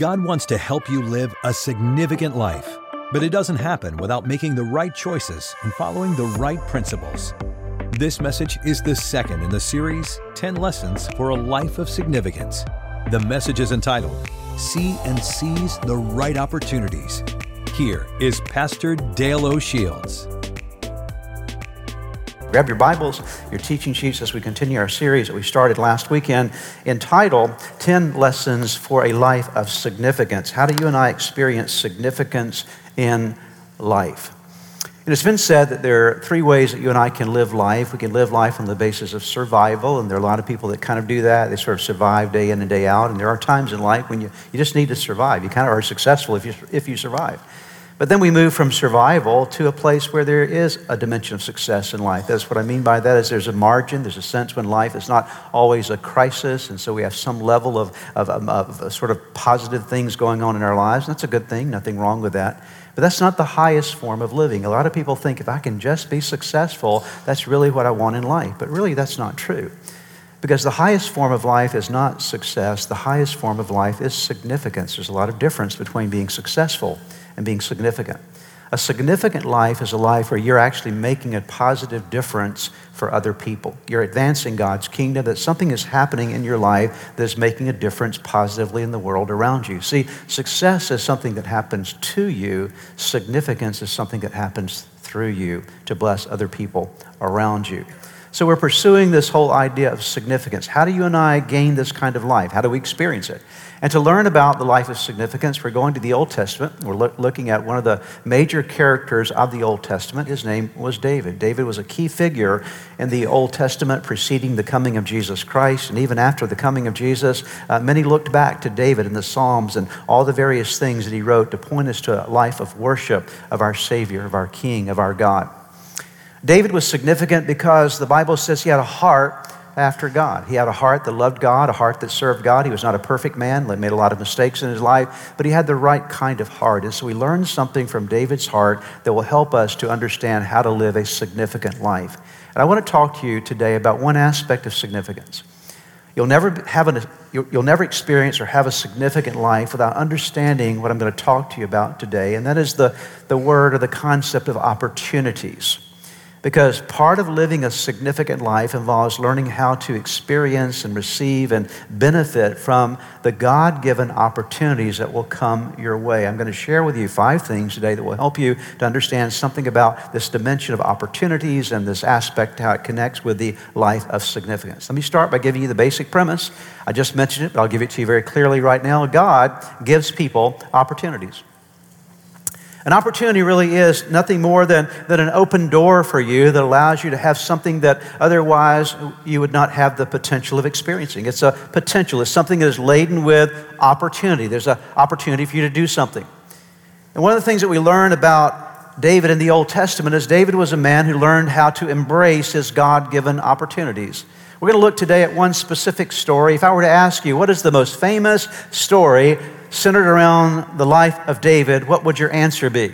God wants to help you live a significant life, but it doesn't happen without making the right choices and following the right principles. This message is the second in the series 10 Lessons for a Life of Significance. The message is entitled See and Seize the Right Opportunities. Here is Pastor Dale O'Shields. Grab your Bibles, your teaching sheets as we continue our series that we started last weekend entitled 10 Lessons for a Life of Significance. How do you and I experience significance in life? And it's been said that there are three ways that you and I can live life. We can live life on the basis of survival, and there are a lot of people that kind of do that. They sort of survive day in and day out. And there are times in life when you, you just need to survive. You kind of are successful if you, if you survive. But then we move from survival to a place where there is a dimension of success in life. That's what I mean by that is there's a margin, there's a sense when life is not always a crisis, and so we have some level of, of, of, of sort of positive things going on in our lives. That's a good thing, nothing wrong with that. But that's not the highest form of living. A lot of people think if I can just be successful, that's really what I want in life. But really, that's not true. Because the highest form of life is not success, the highest form of life is significance. There's a lot of difference between being successful and being significant. A significant life is a life where you're actually making a positive difference for other people. You're advancing God's kingdom, that something is happening in your life that is making a difference positively in the world around you. See, success is something that happens to you, significance is something that happens through you to bless other people around you. So we're pursuing this whole idea of significance. How do you and I gain this kind of life? How do we experience it? And to learn about the life of significance, we're going to the Old Testament. We're lo- looking at one of the major characters of the Old Testament. His name was David. David was a key figure in the Old Testament preceding the coming of Jesus Christ. And even after the coming of Jesus, uh, many looked back to David in the Psalms and all the various things that he wrote to point us to a life of worship of our Savior, of our King, of our God. David was significant because the Bible says he had a heart after God. He had a heart that loved God, a heart that served God. He was not a perfect man, made a lot of mistakes in his life, but he had the right kind of heart. And so we learn something from David's heart that will help us to understand how to live a significant life. And I want to talk to you today about one aspect of significance. You'll never, have an, you'll never experience or have a significant life without understanding what I'm going to talk to you about today, and that is the, the word or the concept of opportunities. Because part of living a significant life involves learning how to experience and receive and benefit from the God given opportunities that will come your way. I'm going to share with you five things today that will help you to understand something about this dimension of opportunities and this aspect, how it connects with the life of significance. Let me start by giving you the basic premise. I just mentioned it, but I'll give it to you very clearly right now. God gives people opportunities. An opportunity really is nothing more than, than an open door for you that allows you to have something that otherwise you would not have the potential of experiencing. It's a potential, it's something that is laden with opportunity. There's an opportunity for you to do something. And one of the things that we learn about David in the Old Testament is David was a man who learned how to embrace his God given opportunities. We're going to look today at one specific story. If I were to ask you, what is the most famous story centered around the life of David, what would your answer be?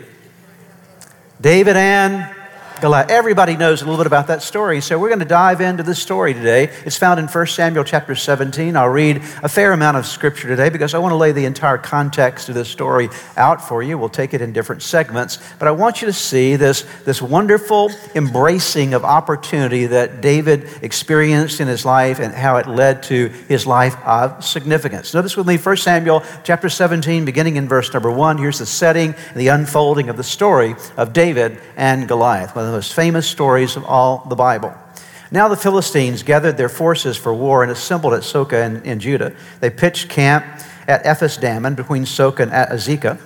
David and Goliath. Everybody knows a little bit about that story. So we're going to dive into this story today. It's found in 1 Samuel chapter 17. I'll read a fair amount of scripture today because I want to lay the entire context of this story out for you. We'll take it in different segments. But I want you to see this, this wonderful embracing of opportunity that David experienced in his life and how it led to his life of significance. Notice with me 1 Samuel chapter 17, beginning in verse number 1. Here's the setting and the unfolding of the story of David and Goliath of the most famous stories of all the Bible. Now the Philistines gathered their forces for war and assembled at Socoh in, in Judah. They pitched camp at Ephes Dammim between Socoh and Azekah.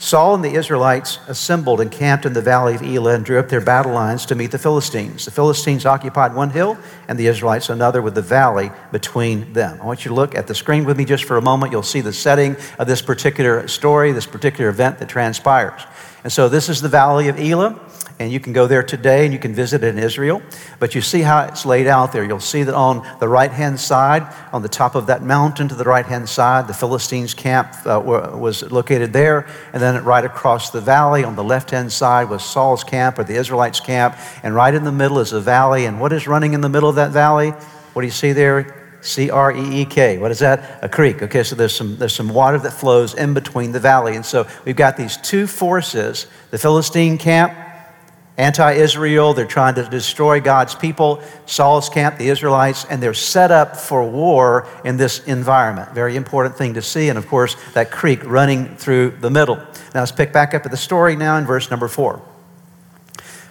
Saul and the Israelites assembled and camped in the valley of Elah and drew up their battle lines to meet the Philistines. The Philistines occupied one hill and the Israelites another with the valley between them. I want you to look at the screen with me just for a moment. You'll see the setting of this particular story, this particular event that transpires. And so this is the valley of Elah and you can go there today and you can visit it in Israel. But you see how it's laid out there. You'll see that on the right hand side, on the top of that mountain to the right hand side, the Philistines' camp uh, was located there. And then right across the valley on the left hand side was Saul's camp or the Israelites' camp. And right in the middle is a valley. And what is running in the middle of that valley? What do you see there? C R E E K. What is that? A creek. Okay, so there's some, there's some water that flows in between the valley. And so we've got these two forces the Philistine camp, anti Israel, they're trying to destroy God's people. Saul's camp, the Israelites, and they're set up for war in this environment. Very important thing to see. And of course, that creek running through the middle. Now let's pick back up at the story now in verse number four.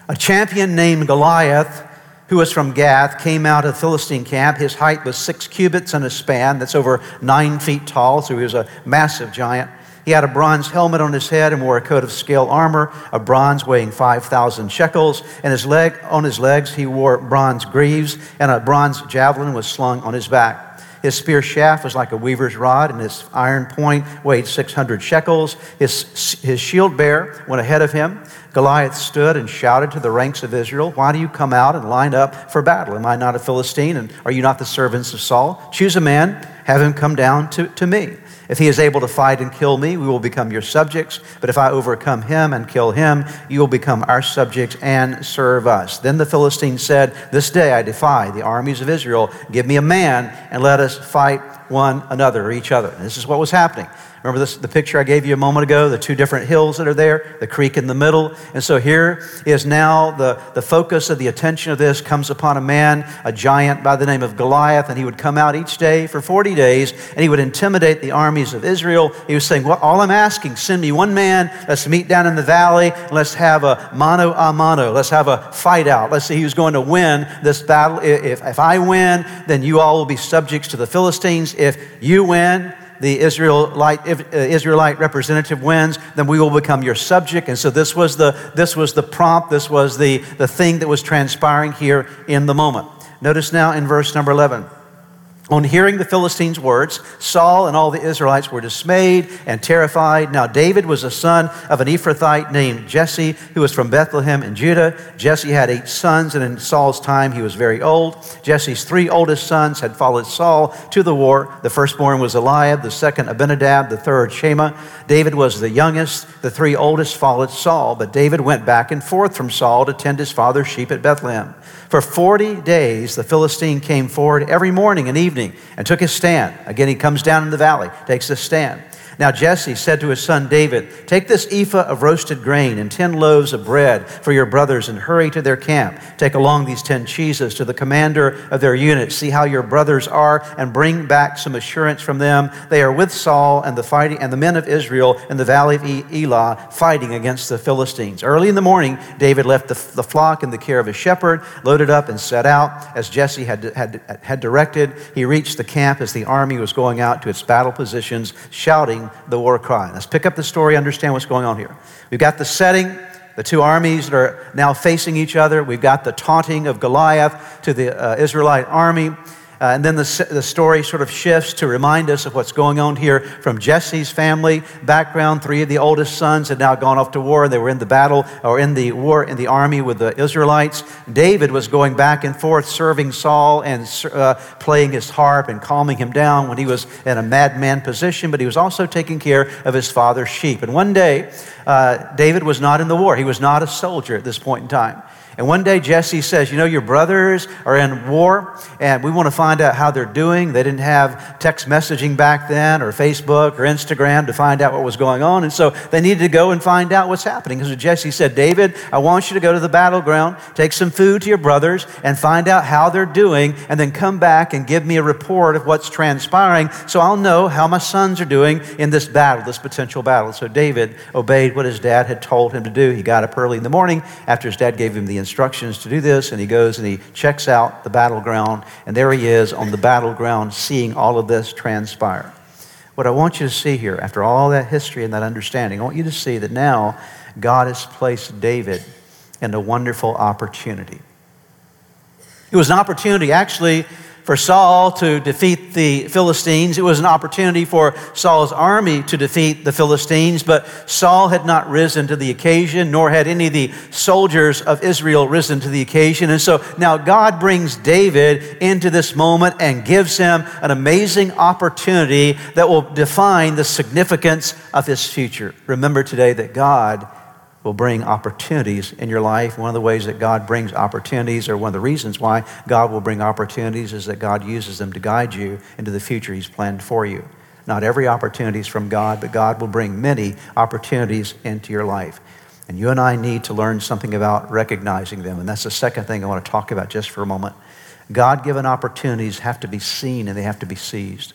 A champion named Goliath who was from Gath, came out of Philistine camp. His height was six cubits and a span. That's over nine feet tall, so he was a massive giant. He had a bronze helmet on his head and wore a coat of scale armor, a bronze weighing 5,000 shekels. And his leg, on his legs, he wore bronze greaves, and a bronze javelin was slung on his back. His spear shaft was like a weaver's rod, and his iron point weighed 600 shekels. His, his shield bearer went ahead of him. Goliath stood and shouted to the ranks of Israel, Why do you come out and line up for battle? Am I not a Philistine? And are you not the servants of Saul? Choose a man, have him come down to, to me. If he is able to fight and kill me, we will become your subjects. But if I overcome him and kill him, you will become our subjects and serve us. Then the Philistine said, This day I defy the armies of Israel. Give me a man and let us fight one another or each other. And this is what was happening. Remember this, the picture I gave you a moment ago, the two different hills that are there, the creek in the middle. And so here is now the, the focus of the attention of this comes upon a man, a giant by the name of Goliath, and he would come out each day for 40 days and he would intimidate the armies of Israel. He was saying, Well, all I'm asking, send me one man, let's meet down in the valley, let's have a mano a mano, let's have a fight out. Let's see who's going to win this battle. If, if I win, then you all will be subjects to the Philistines. If you win, the Israelite, uh, Israelite representative wins, then we will become your subject. And so this was the, this was the prompt, this was the, the thing that was transpiring here in the moment. Notice now in verse number 11. On hearing the Philistines' words, Saul and all the Israelites were dismayed and terrified. Now, David was a son of an Ephrathite named Jesse, who was from Bethlehem in Judah. Jesse had eight sons, and in Saul's time he was very old. Jesse's three oldest sons had followed Saul to the war. The firstborn was Eliab, the second Abinadab, the third Shema. David was the youngest. The three oldest followed Saul, but David went back and forth from Saul to tend his father's sheep at Bethlehem. For 40 days, the Philistine came forward every morning and evening and took his stand. Again, he comes down in the valley, takes his stand. Now Jesse said to his son David, Take this ephah of roasted grain and ten loaves of bread for your brothers and hurry to their camp. Take along these ten cheeses to the commander of their unit. See how your brothers are and bring back some assurance from them. They are with Saul and the fighting and the men of Israel in the valley of Elah fighting against the Philistines. Early in the morning, David left the, the flock in the care of a shepherd, loaded up and set out as Jesse had, had, had directed. He reached the camp as the army was going out to its battle positions, shouting the war cry. Let's pick up the story, understand what's going on here. We've got the setting, the two armies that are now facing each other. We've got the taunting of Goliath to the uh, Israelite army. Uh, and then the, the story sort of shifts to remind us of what's going on here from Jesse's family background. Three of the oldest sons had now gone off to war. They were in the battle or in the war in the army with the Israelites. David was going back and forth serving Saul and uh, playing his harp and calming him down when he was in a madman position, but he was also taking care of his father's sheep. And one day, uh, David was not in the war. He was not a soldier at this point in time. And one day Jesse says, You know, your brothers are in war, and we want to find out how they're doing. They didn't have text messaging back then, or Facebook, or Instagram to find out what was going on. And so they needed to go and find out what's happening. So Jesse said, David, I want you to go to the battleground, take some food to your brothers, and find out how they're doing, and then come back and give me a report of what's transpiring so I'll know how my sons are doing in this battle, this potential battle. So David obeyed what his dad had told him to do. He got up early in the morning after his dad gave him the instructions to do this, and he goes and he checks out the battleground, and there he is on the battleground seeing all of this transpire. What I want you to see here, after all that history and that understanding, I want you to see that now God has placed David in a wonderful opportunity. It was an opportunity, actually, for Saul to defeat the Philistines. It was an opportunity for Saul's army to defeat the Philistines, but Saul had not risen to the occasion, nor had any of the soldiers of Israel risen to the occasion. And so now God brings David into this moment and gives him an amazing opportunity that will define the significance of his future. Remember today that God will bring opportunities in your life. One of the ways that God brings opportunities, or one of the reasons why God will bring opportunities, is that God uses them to guide you into the future He's planned for you. Not every opportunity is from God, but God will bring many opportunities into your life. And you and I need to learn something about recognizing them. And that's the second thing I want to talk about just for a moment. God given opportunities have to be seen and they have to be seized.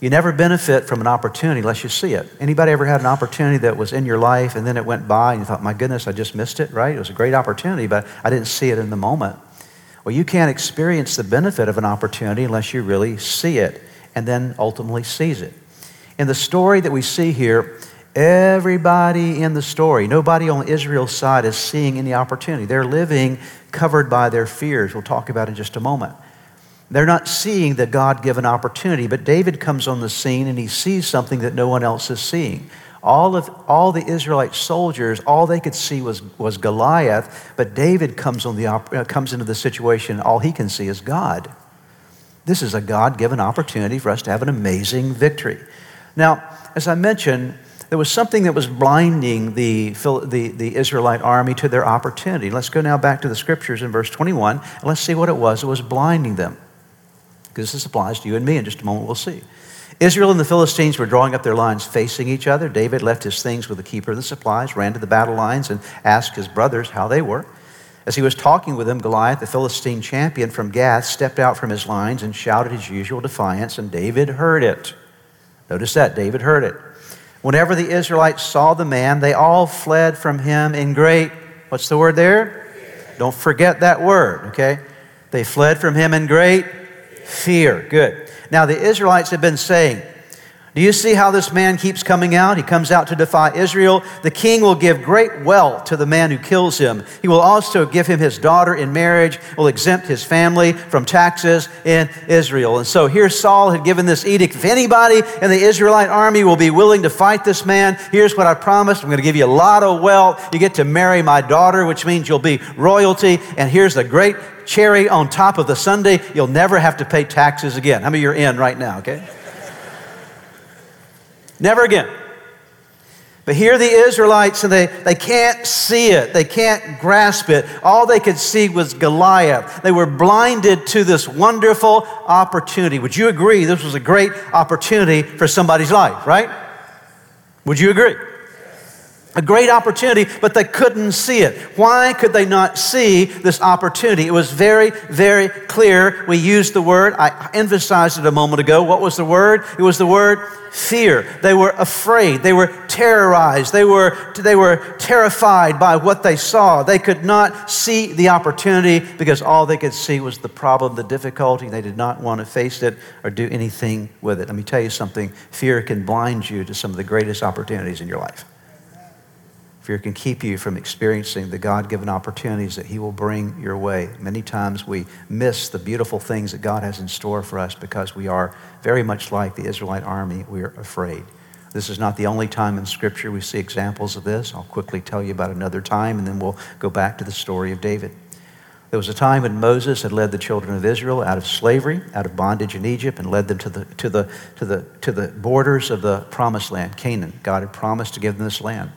You never benefit from an opportunity unless you see it. Anybody ever had an opportunity that was in your life and then it went by and you thought, my goodness, I just missed it, right? It was a great opportunity, but I didn't see it in the moment. Well, you can't experience the benefit of an opportunity unless you really see it and then ultimately seize it. In the story that we see here, everybody in the story, nobody on Israel's side is seeing any opportunity. They're living covered by their fears. We'll talk about in just a moment. They're not seeing the God given opportunity, but David comes on the scene and he sees something that no one else is seeing. All of all the Israelite soldiers, all they could see was, was Goliath, but David comes, on the, uh, comes into the situation, all he can see is God. This is a God given opportunity for us to have an amazing victory. Now, as I mentioned, there was something that was blinding the, the, the Israelite army to their opportunity. Let's go now back to the scriptures in verse 21 and let's see what it was that was blinding them because this applies to you and me in just a moment, we'll see. Israel and the Philistines were drawing up their lines facing each other. David left his things with the keeper of the supplies, ran to the battle lines, and asked his brothers how they were. As he was talking with them, Goliath, the Philistine champion from Gath, stepped out from his lines and shouted his usual defiance, and David heard it. Notice that, David heard it. Whenever the Israelites saw the man, they all fled from him in great, what's the word there? Don't forget that word, okay? They fled from him in great Fear. Good. Now, the Israelites have been saying, do you see how this man keeps coming out? He comes out to defy Israel. The king will give great wealth to the man who kills him. He will also give him his daughter in marriage, will exempt his family from taxes in Israel. And so here Saul had given this edict if anybody in the Israelite army will be willing to fight this man, here's what I promised. I'm going to give you a lot of wealth. You get to marry my daughter, which means you'll be royalty. And here's the great cherry on top of the sundae you'll never have to pay taxes again. How many you're in right now, okay? Never again. But here the Israelites, and they, they can't see it. They can't grasp it. All they could see was Goliath. They were blinded to this wonderful opportunity. Would you agree this was a great opportunity for somebody's life, right? Would you agree? A great opportunity, but they couldn't see it. Why could they not see this opportunity? It was very, very clear. We used the word, I emphasized it a moment ago. What was the word? It was the word fear. They were afraid. They were terrorized. They were, they were terrified by what they saw. They could not see the opportunity because all they could see was the problem, the difficulty. They did not want to face it or do anything with it. Let me tell you something fear can blind you to some of the greatest opportunities in your life. Fear can keep you from experiencing the God given opportunities that He will bring your way. Many times we miss the beautiful things that God has in store for us because we are very much like the Israelite army. We are afraid. This is not the only time in Scripture we see examples of this. I'll quickly tell you about another time, and then we'll go back to the story of David. There was a time when Moses had led the children of Israel out of slavery, out of bondage in Egypt, and led them to the, to the, to the, to the borders of the promised land, Canaan. God had promised to give them this land.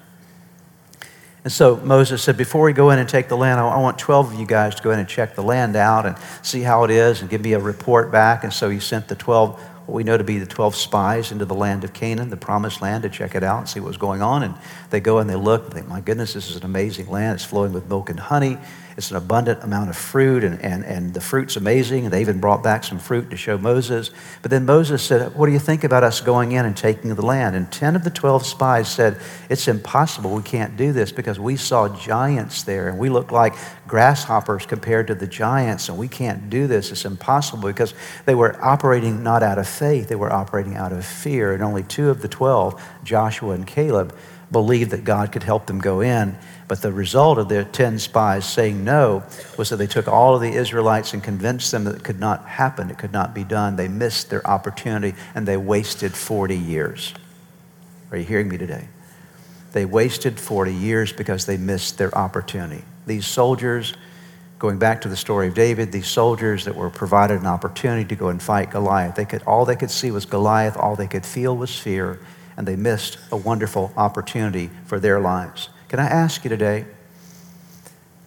And so Moses said, Before we go in and take the land, I want 12 of you guys to go in and check the land out and see how it is and give me a report back. And so he sent the 12, what we know to be the 12 spies, into the land of Canaan, the promised land, to check it out and see what was going on. And they go and they look and think, My goodness, this is an amazing land. It's flowing with milk and honey. It's an abundant amount of fruit, and, and, and the fruit's amazing. And they even brought back some fruit to show Moses. But then Moses said, What do you think about us going in and taking the land? And 10 of the 12 spies said, It's impossible. We can't do this because we saw giants there, and we look like grasshoppers compared to the giants, and we can't do this. It's impossible because they were operating not out of faith, they were operating out of fear. And only two of the 12, Joshua and Caleb, believed that God could help them go in. But the result of their 10 spies saying no was that they took all of the Israelites and convinced them that it could not happen, it could not be done. They missed their opportunity and they wasted 40 years. Are you hearing me today? They wasted 40 years because they missed their opportunity. These soldiers, going back to the story of David, these soldiers that were provided an opportunity to go and fight Goliath, they could, all they could see was Goliath, all they could feel was fear, and they missed a wonderful opportunity for their lives. Can I ask you today,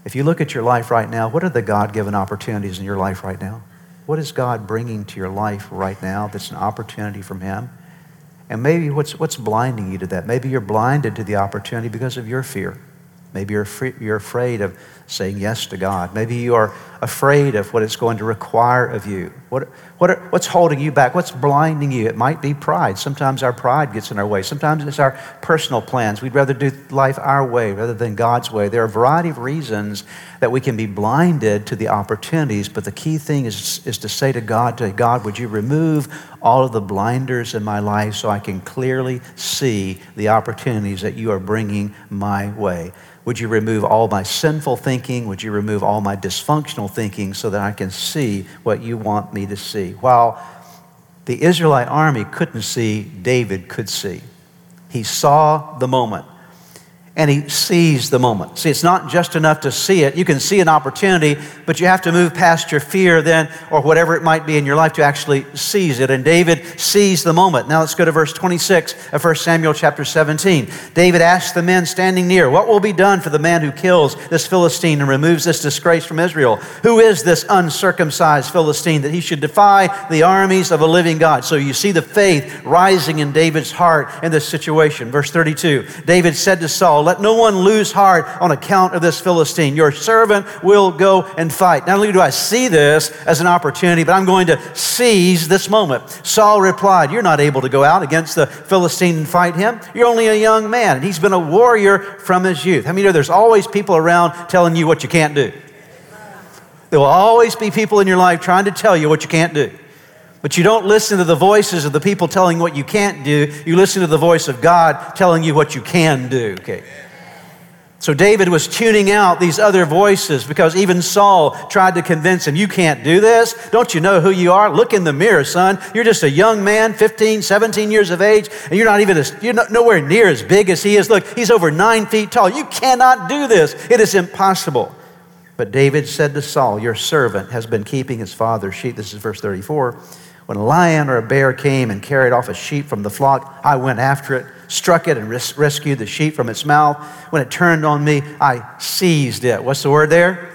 if you look at your life right now, what are the God given opportunities in your life right now? What is God bringing to your life right now that's an opportunity from Him? And maybe what's, what's blinding you to that? Maybe you're blinded to the opportunity because of your fear. Maybe you're, you're afraid of saying yes to God. Maybe you are afraid of what it's going to require of you. What, what what's holding you back? What's blinding you? It might be pride. Sometimes our pride gets in our way. Sometimes it's our personal plans. We'd rather do life our way rather than God's way. There are a variety of reasons that we can be blinded to the opportunities, but the key thing is, is to say to God, to God, would you remove all of the blinders in my life so I can clearly see the opportunities that you are bringing my way? Would you remove all my sinful thinking? Would you remove all my dysfunctional thinking so that I can see what you want me to see? While the Israelite army couldn't see, David could see. He saw the moment and he sees the moment. See, it's not just enough to see it. You can see an opportunity, but you have to move past your fear then, or whatever it might be in your life, to actually seize it. And David sees the moment. Now let's go to verse 26 of 1 Samuel chapter 17. David asks the men standing near, What will be done for the man who kills this Philistine and removes this disgrace from Israel? Who is this uncircumcised Philistine that he should defy the armies of a living God? So you see the faith rising in David's heart in this situation. Verse 32 David said to Saul, let no one lose heart on account of this Philistine. Your servant will go and fight. Not only do I see this as an opportunity, but I'm going to seize this moment. Saul replied, You're not able to go out against the Philistine and fight him. You're only a young man, and he's been a warrior from his youth. I many know there's always people around telling you what you can't do? There will always be people in your life trying to tell you what you can't do. But you don't listen to the voices of the people telling what you can't do. You listen to the voice of God telling you what you can do. Okay. So David was tuning out these other voices because even Saul tried to convince him, You can't do this. Don't you know who you are? Look in the mirror, son. You're just a young man, 15, 17 years of age, and you're not even, as, you're nowhere near as big as he is. Look, he's over nine feet tall. You cannot do this. It is impossible. But David said to Saul, Your servant has been keeping his father's sheep. This is verse 34. When a lion or a bear came and carried off a sheep from the flock, I went after it, struck it, and res- rescued the sheep from its mouth. When it turned on me, I seized it. What's the word there?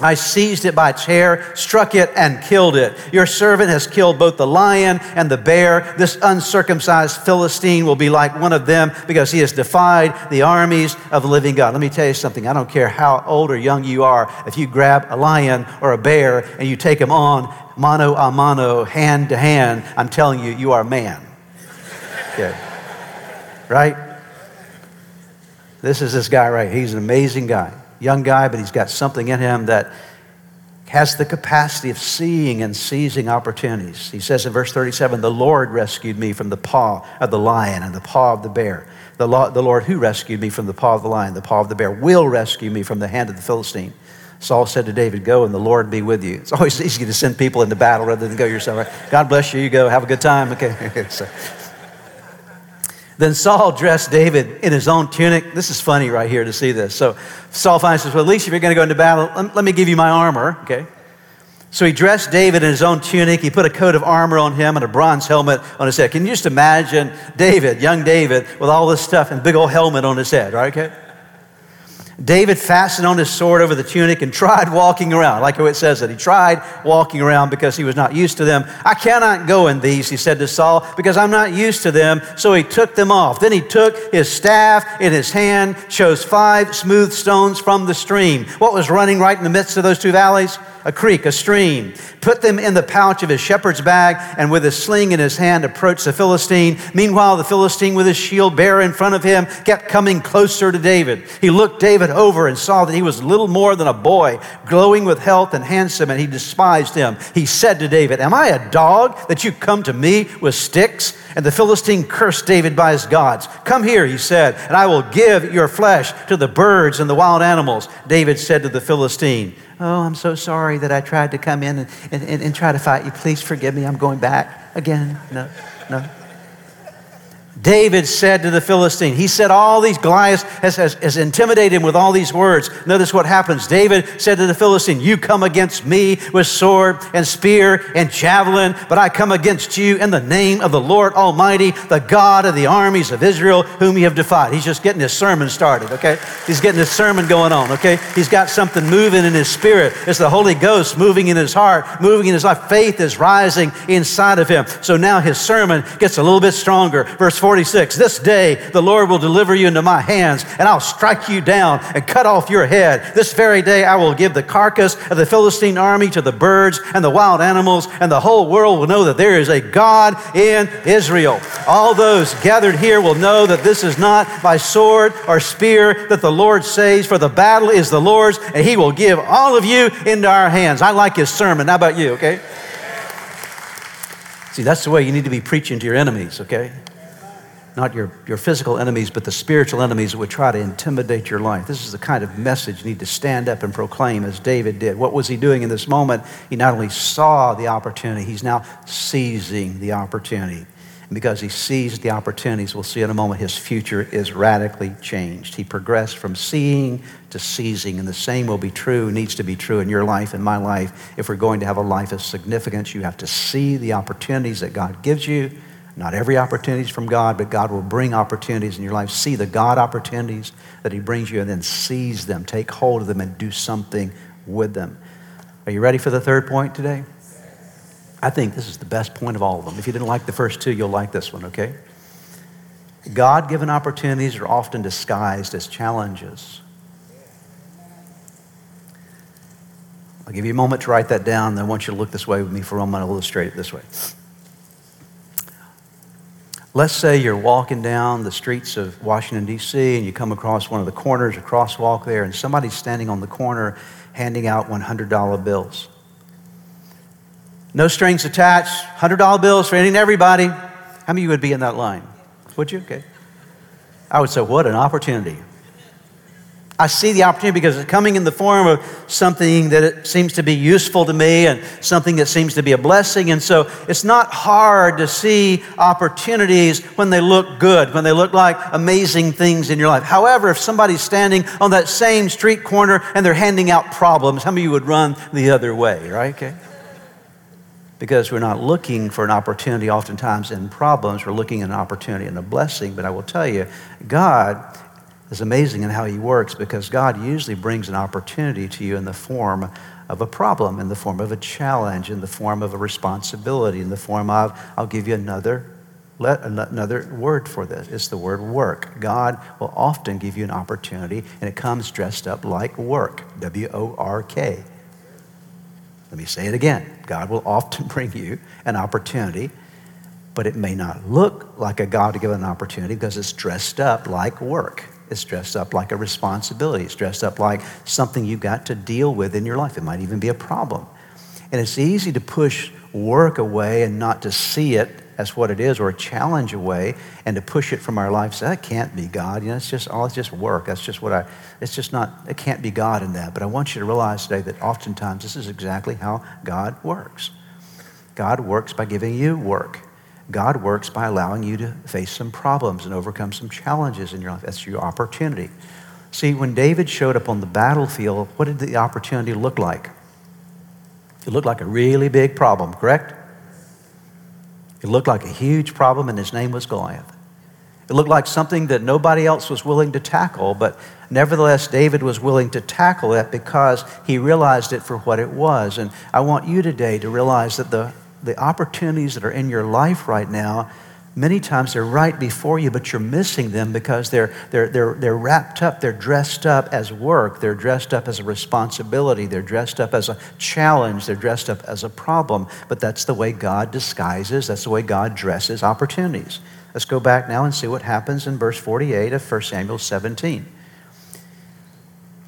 I seized it by its hair, struck it, and killed it. Your servant has killed both the lion and the bear. This uncircumcised Philistine will be like one of them because he has defied the armies of the living God. Let me tell you something. I don't care how old or young you are, if you grab a lion or a bear and you take him on mano a mano, hand to hand, I'm telling you, you are a man. Okay. Right? This is this guy right. He's an amazing guy young guy, but he's got something in him that has the capacity of seeing and seizing opportunities. He says in verse 37 The Lord rescued me from the paw of the lion and the paw of the bear. The, the Lord who rescued me from the paw of the lion, the paw of the bear, will rescue me from the hand of the Philistine. Saul said to David, Go and the Lord be with you. It's always easy to send people into battle rather than go yourself. God bless you. You go. Have a good time. Okay. so, then Saul dressed David in his own tunic. This is funny right here to see this. So Saul finally says, Well, at least if you're going to go into battle, let me give you my armor. Okay. So he dressed David in his own tunic. He put a coat of armor on him and a bronze helmet on his head. Can you just imagine David, young David, with all this stuff and big old helmet on his head, right? Okay. David fastened on his sword over the tunic and tried walking around. like how it says that. He tried walking around because he was not used to them. I cannot go in these, he said to Saul, because I'm not used to them. So he took them off. Then he took his staff in his hand, chose five smooth stones from the stream. What was running right in the midst of those two valleys? A creek, a stream, put them in the pouch of his shepherd's bag, and with a sling in his hand approached the Philistine. Meanwhile, the Philistine, with his shield bearer in front of him, kept coming closer to David. He looked David over and saw that he was little more than a boy, glowing with health and handsome, and he despised him. He said to David, Am I a dog that you come to me with sticks? And the Philistine cursed David by his gods. Come here, he said, and I will give your flesh to the birds and the wild animals. David said to the Philistine, Oh, I'm so sorry that I tried to come in and, and, and, try to fight you. Please forgive me. I'm going back again. No, no. David said to the Philistine, he said all these, Goliath has, has, has, intimidated him with all these words. Notice what happens. David said to the Philistine, You come against me with sword and spear and javelin, but I come against you in the name of the Lord Almighty, the God of the armies of Israel, whom you have defied. He's just getting his sermon started, okay? He's getting his sermon going on, okay? He's got something moving in his spirit. It's the Holy Ghost moving in his heart, moving in his life. Faith is rising inside of him. So now his sermon gets a little bit stronger. Verse 46 This day the Lord will deliver you into my hands, and I'll strike you down and cut off your head. This very day I will give the carcass of the Philistine army to the birds and the wild animals, and the whole world will know that there is a God in Israel. All those gathered here will know that this is not by sword or spear that the Lord saves, for the battle is the Lord's, and he will give all of you into our hands. I like his sermon. How about you, okay? See, that's the way you need to be preaching to your enemies, okay? Not your, your physical enemies, but the spiritual enemies that would try to intimidate your life. This is the kind of message you need to stand up and proclaim as David did. What was he doing in this moment? He not only saw the opportunity, he's now seizing the opportunity. And because he seized the opportunities, we'll see in a moment, his future is radically changed. He progressed from seeing to seizing, and the same will be true, needs to be true in your life and my life. If we're going to have a life of significance, you have to see the opportunities that God gives you not every opportunity is from God, but God will bring opportunities in your life. See the God opportunities that He brings you and then seize them, take hold of them, and do something with them. Are you ready for the third point today? I think this is the best point of all of them. If you didn't like the first two, you'll like this one, okay? God given opportunities are often disguised as challenges. I'll give you a moment to write that down, then I want you to look this way with me for a moment. I'll illustrate it this way. Let's say you're walking down the streets of Washington, D.C., and you come across one of the corners, a crosswalk there, and somebody's standing on the corner handing out $100 bills. No strings attached, $100 bills for any and everybody. How many of you would be in that line? Would you? Okay. I would say, what an opportunity. I see the opportunity because it's coming in the form of something that it seems to be useful to me and something that seems to be a blessing. And so it's not hard to see opportunities when they look good, when they look like amazing things in your life. However, if somebody's standing on that same street corner and they're handing out problems, how many of you would run the other way, right? Okay. Because we're not looking for an opportunity oftentimes in problems, we're looking at an opportunity and a blessing. But I will tell you, God is amazing in how He works because God usually brings an opportunity to you in the form of a problem, in the form of a challenge, in the form of a responsibility, in the form of, I'll give you another let another word for this. It's the word work. God will often give you an opportunity, and it comes dressed up like work. W O R K. Let me say it again. God will often bring you an opportunity, but it may not look like a God given opportunity because it's dressed up like work. It's dressed up like a responsibility. It's dressed up like something you've got to deal with in your life. It might even be a problem. And it's easy to push work away and not to see it as what it is or a challenge away and to push it from our life. Say, that can't be God. You know, it's just, oh, it's just work. That's just what I, it's just not, it can't be God in that. But I want you to realize today that oftentimes this is exactly how God works. God works by giving you work. God works by allowing you to face some problems and overcome some challenges in your life. That's your opportunity. See, when David showed up on the battlefield, what did the opportunity look like? It looked like a really big problem, correct? It looked like a huge problem, and his name was Goliath. It looked like something that nobody else was willing to tackle, but nevertheless, David was willing to tackle it because he realized it for what it was. And I want you today to realize that the the opportunities that are in your life right now, many times they're right before you, but you're missing them because they're, they're, they're, they're wrapped up, they're dressed up as work, they're dressed up as a responsibility, they're dressed up as a challenge, they're dressed up as a problem. But that's the way God disguises, that's the way God dresses opportunities. Let's go back now and see what happens in verse 48 of 1 Samuel 17.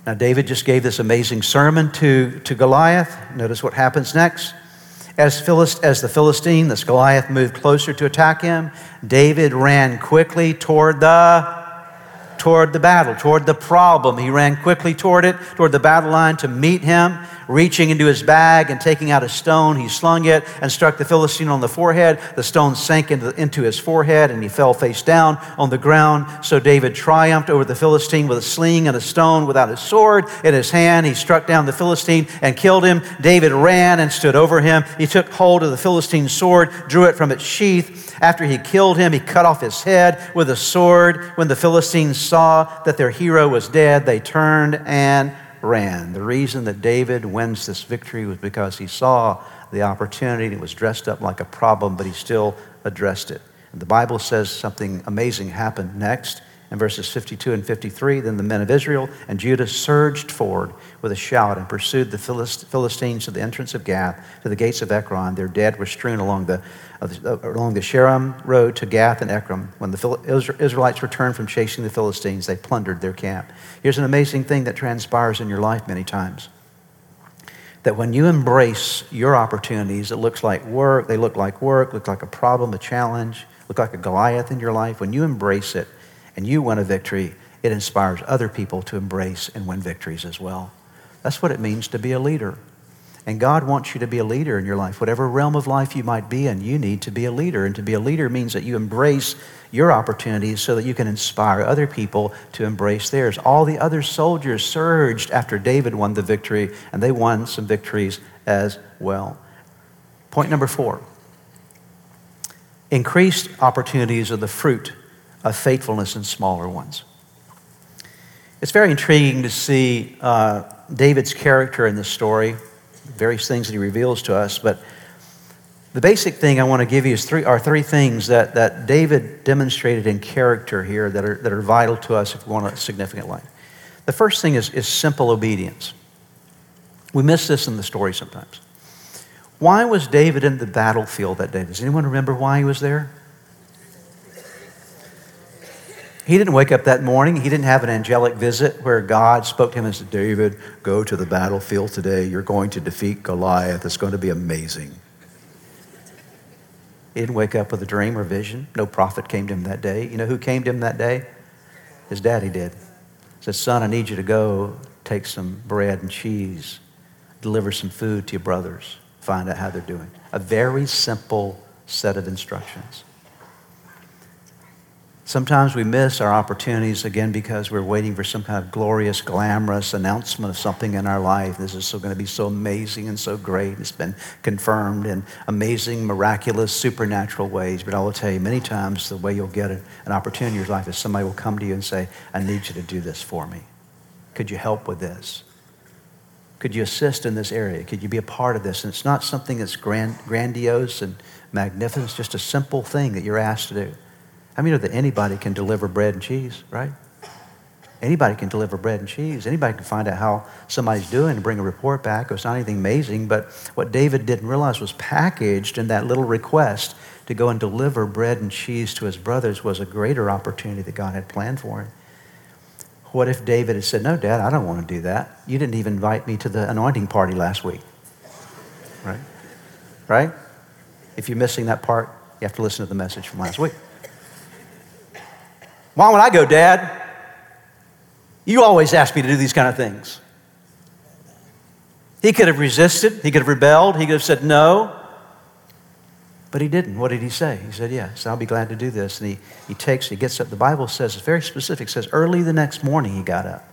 Now, David just gave this amazing sermon to, to Goliath. Notice what happens next. As, Philist, as the Philistine, this Goliath, moved closer to attack him, David ran quickly toward the toward the battle, toward the problem. He ran quickly toward it, toward the battle line to meet him. reaching into his bag and taking out a stone. He slung it and struck the Philistine on the forehead. The stone sank into, into his forehead and he fell face down on the ground. So David triumphed over the Philistine with a sling and a stone without a sword in his hand. He struck down the Philistine and killed him. David ran and stood over him. He took hold of the Philistine's sword, drew it from its sheath. After he killed him, he cut off his head with a sword. When the Philistines saw that their hero was dead, they turned and ran. The reason that David wins this victory was because he saw the opportunity and it was dressed up like a problem, but he still addressed it. And the Bible says something amazing happened next. In verses 52 and 53, then the men of Israel and Judah surged forward with a shout and pursued the Philistines to the entrance of Gath, to the gates of Ekron. Their dead were strewn along the, along the Shaaraim road to Gath and Ekron. When the Israelites returned from chasing the Philistines, they plundered their camp. Here's an amazing thing that transpires in your life many times that when you embrace your opportunities, it looks like work, they look like work, look like a problem, a challenge, look like a Goliath in your life. When you embrace it, and you win a victory, it inspires other people to embrace and win victories as well. That's what it means to be a leader. And God wants you to be a leader in your life. Whatever realm of life you might be in, you need to be a leader. And to be a leader means that you embrace your opportunities so that you can inspire other people to embrace theirs. All the other soldiers surged after David won the victory, and they won some victories as well. Point number four increased opportunities are the fruit of faithfulness in smaller ones. It's very intriguing to see uh, David's character in this story, various things that he reveals to us, but the basic thing I want to give you is three, are three things that, that David demonstrated in character here that are, that are vital to us if we want a significant life. The first thing is, is simple obedience. We miss this in the story sometimes. Why was David in the battlefield that day? Does anyone remember why he was there? He didn't wake up that morning. He didn't have an angelic visit where God spoke to him and said, David, go to the battlefield today. You're going to defeat Goliath. It's going to be amazing. He didn't wake up with a dream or vision. No prophet came to him that day. You know who came to him that day? His daddy did. He said, Son, I need you to go take some bread and cheese, deliver some food to your brothers, find out how they're doing. A very simple set of instructions. Sometimes we miss our opportunities again because we're waiting for some kind of glorious, glamorous announcement of something in our life. This is so going to be so amazing and so great. It's been confirmed in amazing, miraculous, supernatural ways. But I will tell you, many times the way you'll get an opportunity in your life is somebody will come to you and say, I need you to do this for me. Could you help with this? Could you assist in this area? Could you be a part of this? And it's not something that's grand, grandiose and magnificent, it's just a simple thing that you're asked to do. I mean, that anybody can deliver bread and cheese, right? Anybody can deliver bread and cheese. Anybody can find out how somebody's doing and bring a report back. It's not anything amazing, but what David didn't realize was packaged in that little request to go and deliver bread and cheese to his brothers was a greater opportunity that God had planned for him. What if David had said, No, Dad, I don't want to do that. You didn't even invite me to the anointing party last week. Right? Right? If you're missing that part, you have to listen to the message from last week. Why would I go, Dad? You always ask me to do these kind of things. He could have resisted, he could have rebelled, he could have said no. But he didn't. What did he say? He said, Yes, I'll be glad to do this. And he, he takes, he gets up. The Bible says, it's very specific, says, early the next morning he got up.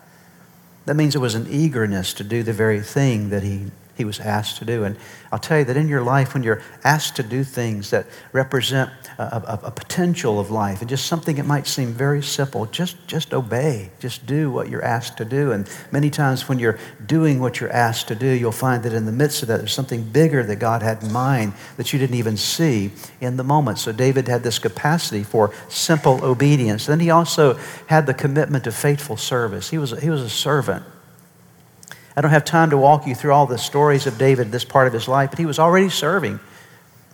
That means it was an eagerness to do the very thing that he he was asked to do. And I'll tell you that in your life, when you're asked to do things that represent a, a, a, potential of life and just something that might seem very simple, just, just obey. Just do what you're asked to do. And many times when you're doing what you're asked to do, you'll find that in the midst of that, there's something bigger that God had in mind that you didn't even see in the moment. So David had this capacity for simple obedience. Then he also had the commitment to faithful service. He was, he was a servant. I don't have time to walk you through all the stories of David, this part of his life, but he was already serving.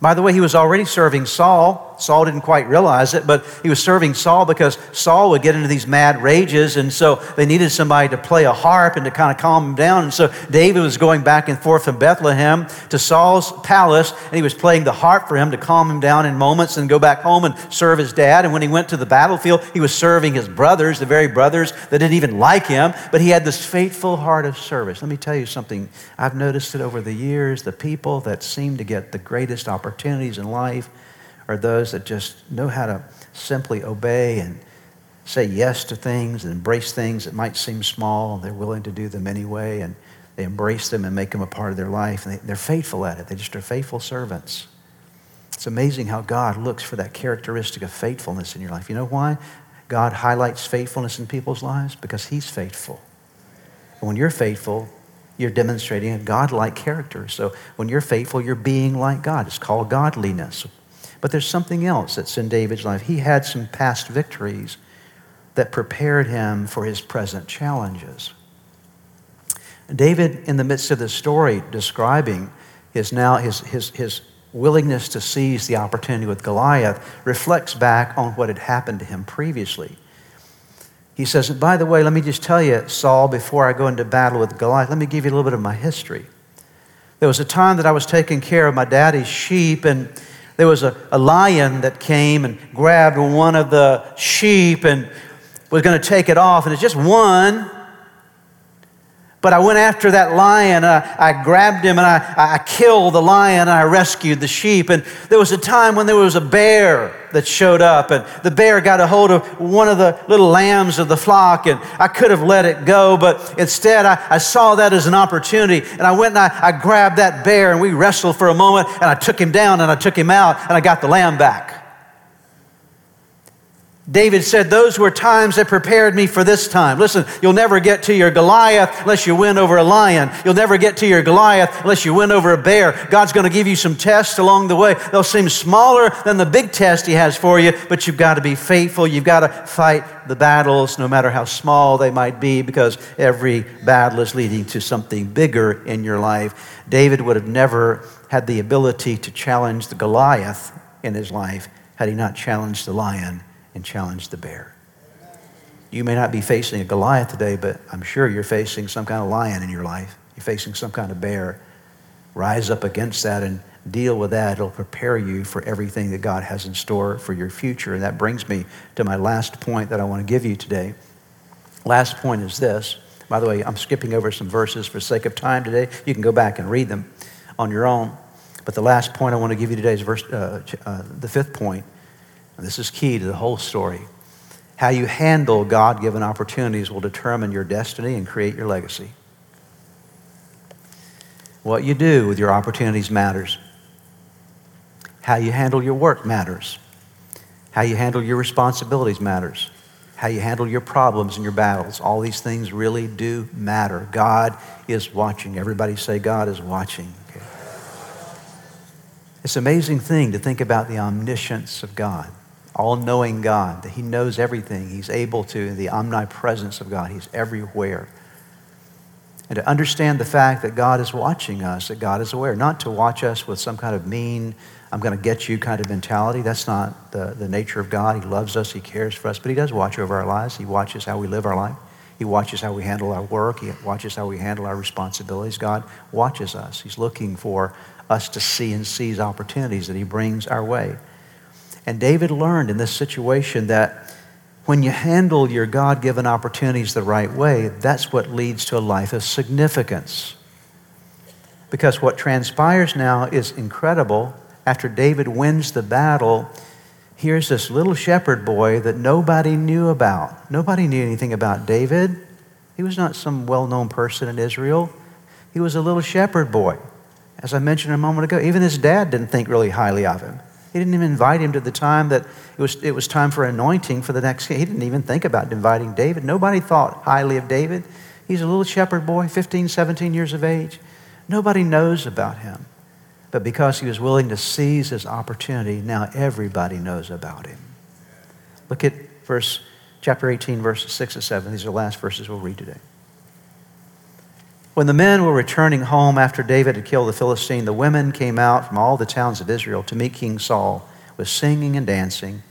By the way, he was already serving Saul. Saul didn't quite realize it, but he was serving Saul because Saul would get into these mad rages, and so they needed somebody to play a harp and to kind of calm him down. And so David was going back and forth from Bethlehem to Saul's palace, and he was playing the harp for him to calm him down in moments and go back home and serve his dad. And when he went to the battlefield, he was serving his brothers, the very brothers that didn't even like him, but he had this faithful heart of service. Let me tell you something. I've noticed it over the years. The people that seem to get the greatest opportunities in life are those that just know how to simply obey and say yes to things and embrace things that might seem small. They're willing to do them anyway, and they embrace them and make them a part of their life. And they, are faithful at it. They just are faithful servants. It's amazing how God looks for that characteristic of faithfulness in your life. You know why? God highlights faithfulness in people's lives because He's faithful. And when you're faithful, you're demonstrating a God-like character. So when you're faithful, you're being like God. It's called godliness. But there's something else that's in David's life. He had some past victories that prepared him for his present challenges. David, in the midst of the story, describing his now his, his, his willingness to seize the opportunity with Goliath, reflects back on what had happened to him previously. He says, By the way, let me just tell you, Saul, before I go into battle with Goliath, let me give you a little bit of my history. There was a time that I was taking care of my daddy's sheep, and there was a, a lion that came and grabbed one of the sheep and was going to take it off, and it's just one. But I went after that lion. I, I grabbed him and I, I killed the lion and I rescued the sheep. And there was a time when there was a bear that showed up, and the bear got a hold of one of the little lambs of the flock, and I could have let it go, but instead I, I saw that as an opportunity. And I went and I, I grabbed that bear, and we wrestled for a moment, and I took him down and I took him out, and I got the lamb back. David said, Those were times that prepared me for this time. Listen, you'll never get to your Goliath unless you win over a lion. You'll never get to your Goliath unless you win over a bear. God's going to give you some tests along the way. They'll seem smaller than the big test He has for you, but you've got to be faithful. You've got to fight the battles, no matter how small they might be, because every battle is leading to something bigger in your life. David would have never had the ability to challenge the Goliath in his life had he not challenged the lion and challenge the bear. You may not be facing a Goliath today, but I'm sure you're facing some kind of lion in your life. You're facing some kind of bear. Rise up against that and deal with that. It'll prepare you for everything that God has in store for your future. And that brings me to my last point that I want to give you today. Last point is this. By the way, I'm skipping over some verses for sake of time today. You can go back and read them on your own. But the last point I want to give you today is verse, uh, uh, the fifth point this is key to the whole story. How you handle God given opportunities will determine your destiny and create your legacy. What you do with your opportunities matters. How you handle your work matters. How you handle your responsibilities matters. How you handle your problems and your battles. All these things really do matter. God is watching. Everybody say, God is watching. Okay. It's an amazing thing to think about the omniscience of God all knowing God, that He knows everything. He's able to, the omnipresence of God, He's everywhere. And to understand the fact that God is watching us, that God is aware, not to watch us with some kind of mean, I'm going to get you kind of mentality. That's not the, the nature of God. He loves us, He cares for us, but He does watch over our lives. He watches how we live our life. He watches how we handle our work. He watches how we handle our responsibilities. God watches us. He's looking for us to see and seize opportunities that He brings our way. And David learned in this situation that when you handle your God given opportunities the right way, that's what leads to a life of significance. Because what transpires now is incredible. After David wins the battle, here's this little shepherd boy that nobody knew about. Nobody knew anything about David. He was not some well known person in Israel, he was a little shepherd boy. As I mentioned a moment ago, even his dad didn't think really highly of him. He didn't even invite him to the time that it was, it was time for anointing for the next king. He didn't even think about inviting David. Nobody thought highly of David. He's a little shepherd boy, 15, 17 years of age. Nobody knows about him. But because he was willing to seize his opportunity, now everybody knows about him. Look at verse chapter 18, verses 6 and 7. These are the last verses we'll read today. When the men were returning home after David had killed the Philistine, the women came out from all the towns of Israel to meet King Saul with singing and dancing,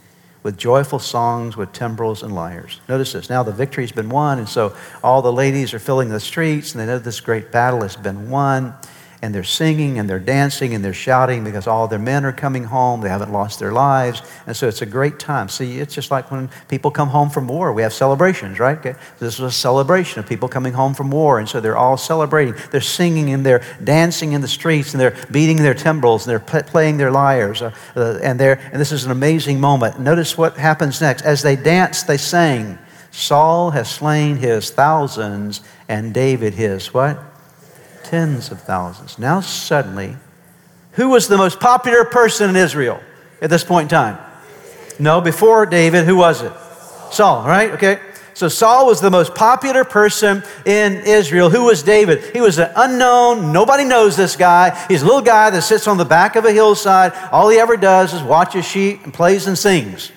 with joyful songs, with timbrels and lyres. Notice this. Now the victory's been won, and so all the ladies are filling the streets, and they know this great battle has been won and they're singing and they're dancing and they're shouting because all their men are coming home. They haven't lost their lives. And so it's a great time. See, it's just like when people come home from war. We have celebrations, right? Okay. This was a celebration of people coming home from war. And so they're all celebrating. They're singing and they're dancing in the streets and they're beating their timbrels and they're playing their lyres. Uh, uh, and, they're, and this is an amazing moment. Notice what happens next. As they danced, they sang. Saul has slain his thousands and David his what? Tens of thousands. Now, suddenly, who was the most popular person in Israel at this point in time? No, before David, who was it? Saul, right? Okay. So Saul was the most popular person in Israel. Who was David? He was an unknown, nobody knows this guy. He's a little guy that sits on the back of a hillside. All he ever does is watches sheep and plays and sings.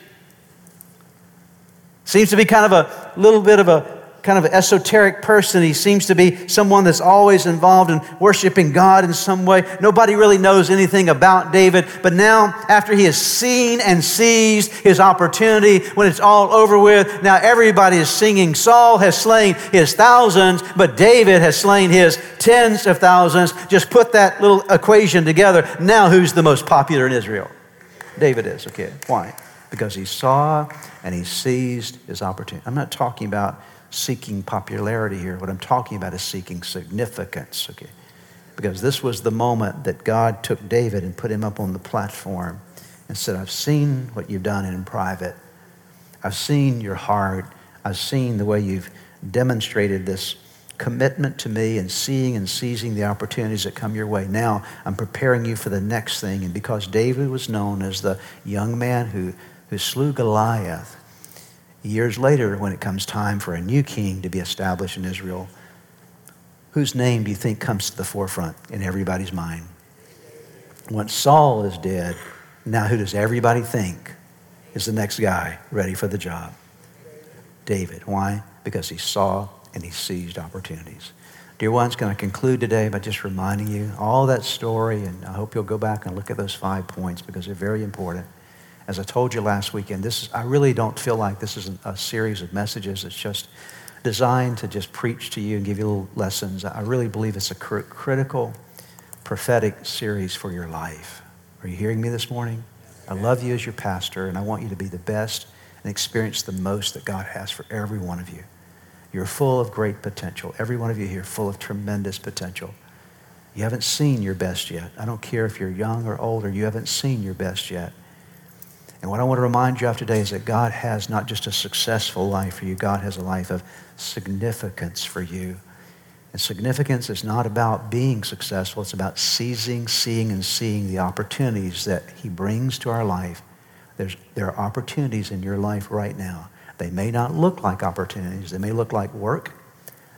Seems to be kind of a little bit of a kind of esoteric person. He seems to be someone that's always involved in worshiping God in some way. Nobody really knows anything about David. But now, after he has seen and seized his opportunity, when it's all over with, now everybody is singing. Saul has slain his thousands, but David has slain his tens of thousands. Just put that little equation together. Now, who's the most popular in Israel? David is, okay. Why? Because he saw and he seized his opportunity. I'm not talking about seeking popularity here. What I'm talking about is seeking significance, okay? Because this was the moment that God took David and put him up on the platform and said, I've seen what you've done in private. I've seen your heart. I've seen the way you've demonstrated this commitment to me and seeing and seizing the opportunities that come your way. Now I'm preparing you for the next thing. And because David was known as the young man who, who slew Goliath, years later, when it comes time for a new king to be established in Israel, whose name do you think comes to the forefront in everybody's mind? Once Saul is dead, now who does everybody think is the next guy ready for the job? David. Why? Because he saw and he seized opportunities. Dear ones, going to conclude today by just reminding you all that story, and I hope you'll go back and look at those five points because they're very important. As I told you last weekend, this is, I really don't feel like this is a series of messages It's just designed to just preach to you and give you little lessons. I really believe it's a cr- critical prophetic series for your life. Are you hearing me this morning? I love you as your pastor, and I want you to be the best and experience the most that God has for every one of you. You're full of great potential. Every one of you here full of tremendous potential. You haven't seen your best yet. I don't care if you're young or older, you haven't seen your best yet. And what I want to remind you of today is that God has not just a successful life for you, God has a life of significance for you. And significance is not about being successful, it's about seizing, seeing, and seeing the opportunities that He brings to our life. There's, there are opportunities in your life right now. They may not look like opportunities, they may look like work,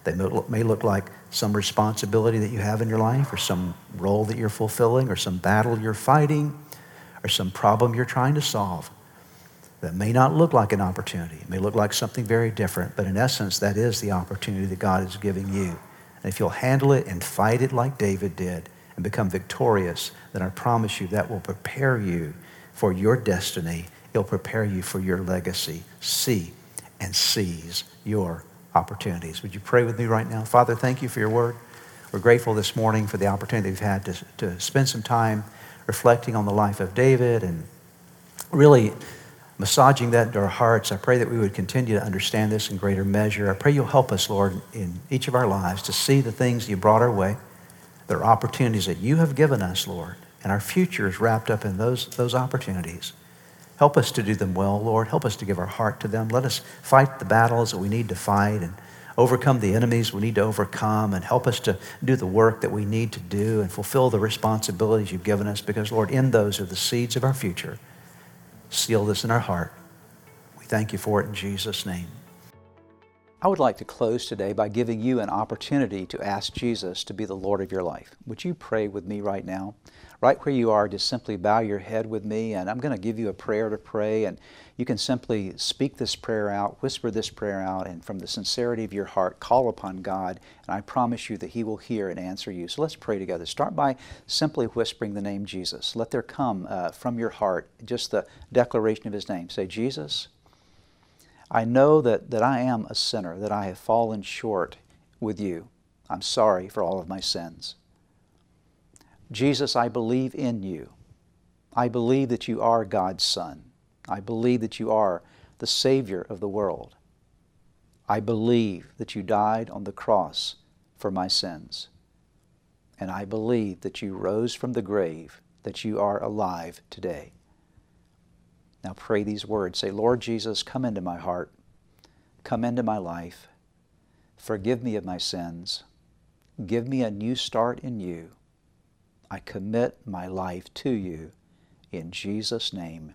they may look like some responsibility that you have in your life, or some role that you're fulfilling, or some battle you're fighting or some problem you're trying to solve that may not look like an opportunity. It may look like something very different, but in essence, that is the opportunity that God is giving you. And if you'll handle it and fight it like David did and become victorious, then I promise you that will prepare you for your destiny. It'll prepare you for your legacy. See and seize your opportunities. Would you pray with me right now? Father, thank you for your word. We're grateful this morning for the opportunity we've had to, to spend some time reflecting on the life of David and really massaging that into our hearts. I pray that we would continue to understand this in greater measure. I pray you'll help us, Lord, in each of our lives to see the things you brought our way. There are opportunities that you have given us, Lord, and our future is wrapped up in those, those opportunities. Help us to do them well, Lord. Help us to give our heart to them. Let us fight the battles that we need to fight and overcome the enemies we need to overcome and help us to do the work that we need to do and fulfill the responsibilities you've given us because, Lord, in those are the seeds of our future. Seal this in our heart. We thank you for it in Jesus' name. I would like to close today by giving you an opportunity to ask Jesus to be the Lord of your life. Would you pray with me right now? Right where you are, just simply bow your head with me, and I'm going to give you a prayer to pray, and you can simply speak this prayer out, whisper this prayer out, and from the sincerity of your heart, call upon God, and I promise you that He will hear and answer you. So let's pray together. Start by simply whispering the name Jesus. Let there come uh, from your heart just the declaration of His name. Say, Jesus, I know that, that I am a sinner, that I have fallen short with you. I'm sorry for all of my sins. Jesus, I believe in you. I believe that you are God's Son. I believe that you are the Savior of the world. I believe that you died on the cross for my sins. And I believe that you rose from the grave, that you are alive today. Now pray these words. Say, Lord Jesus, come into my heart. Come into my life. Forgive me of my sins. Give me a new start in you. I commit my life to you. In Jesus' name,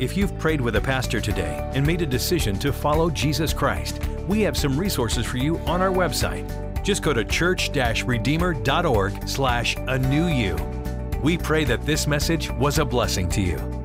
If you've prayed with a pastor today and made a decision to follow Jesus Christ, we have some resources for you on our website. Just go to church-redeemer.org slash a new you. We pray that this message was a blessing to you.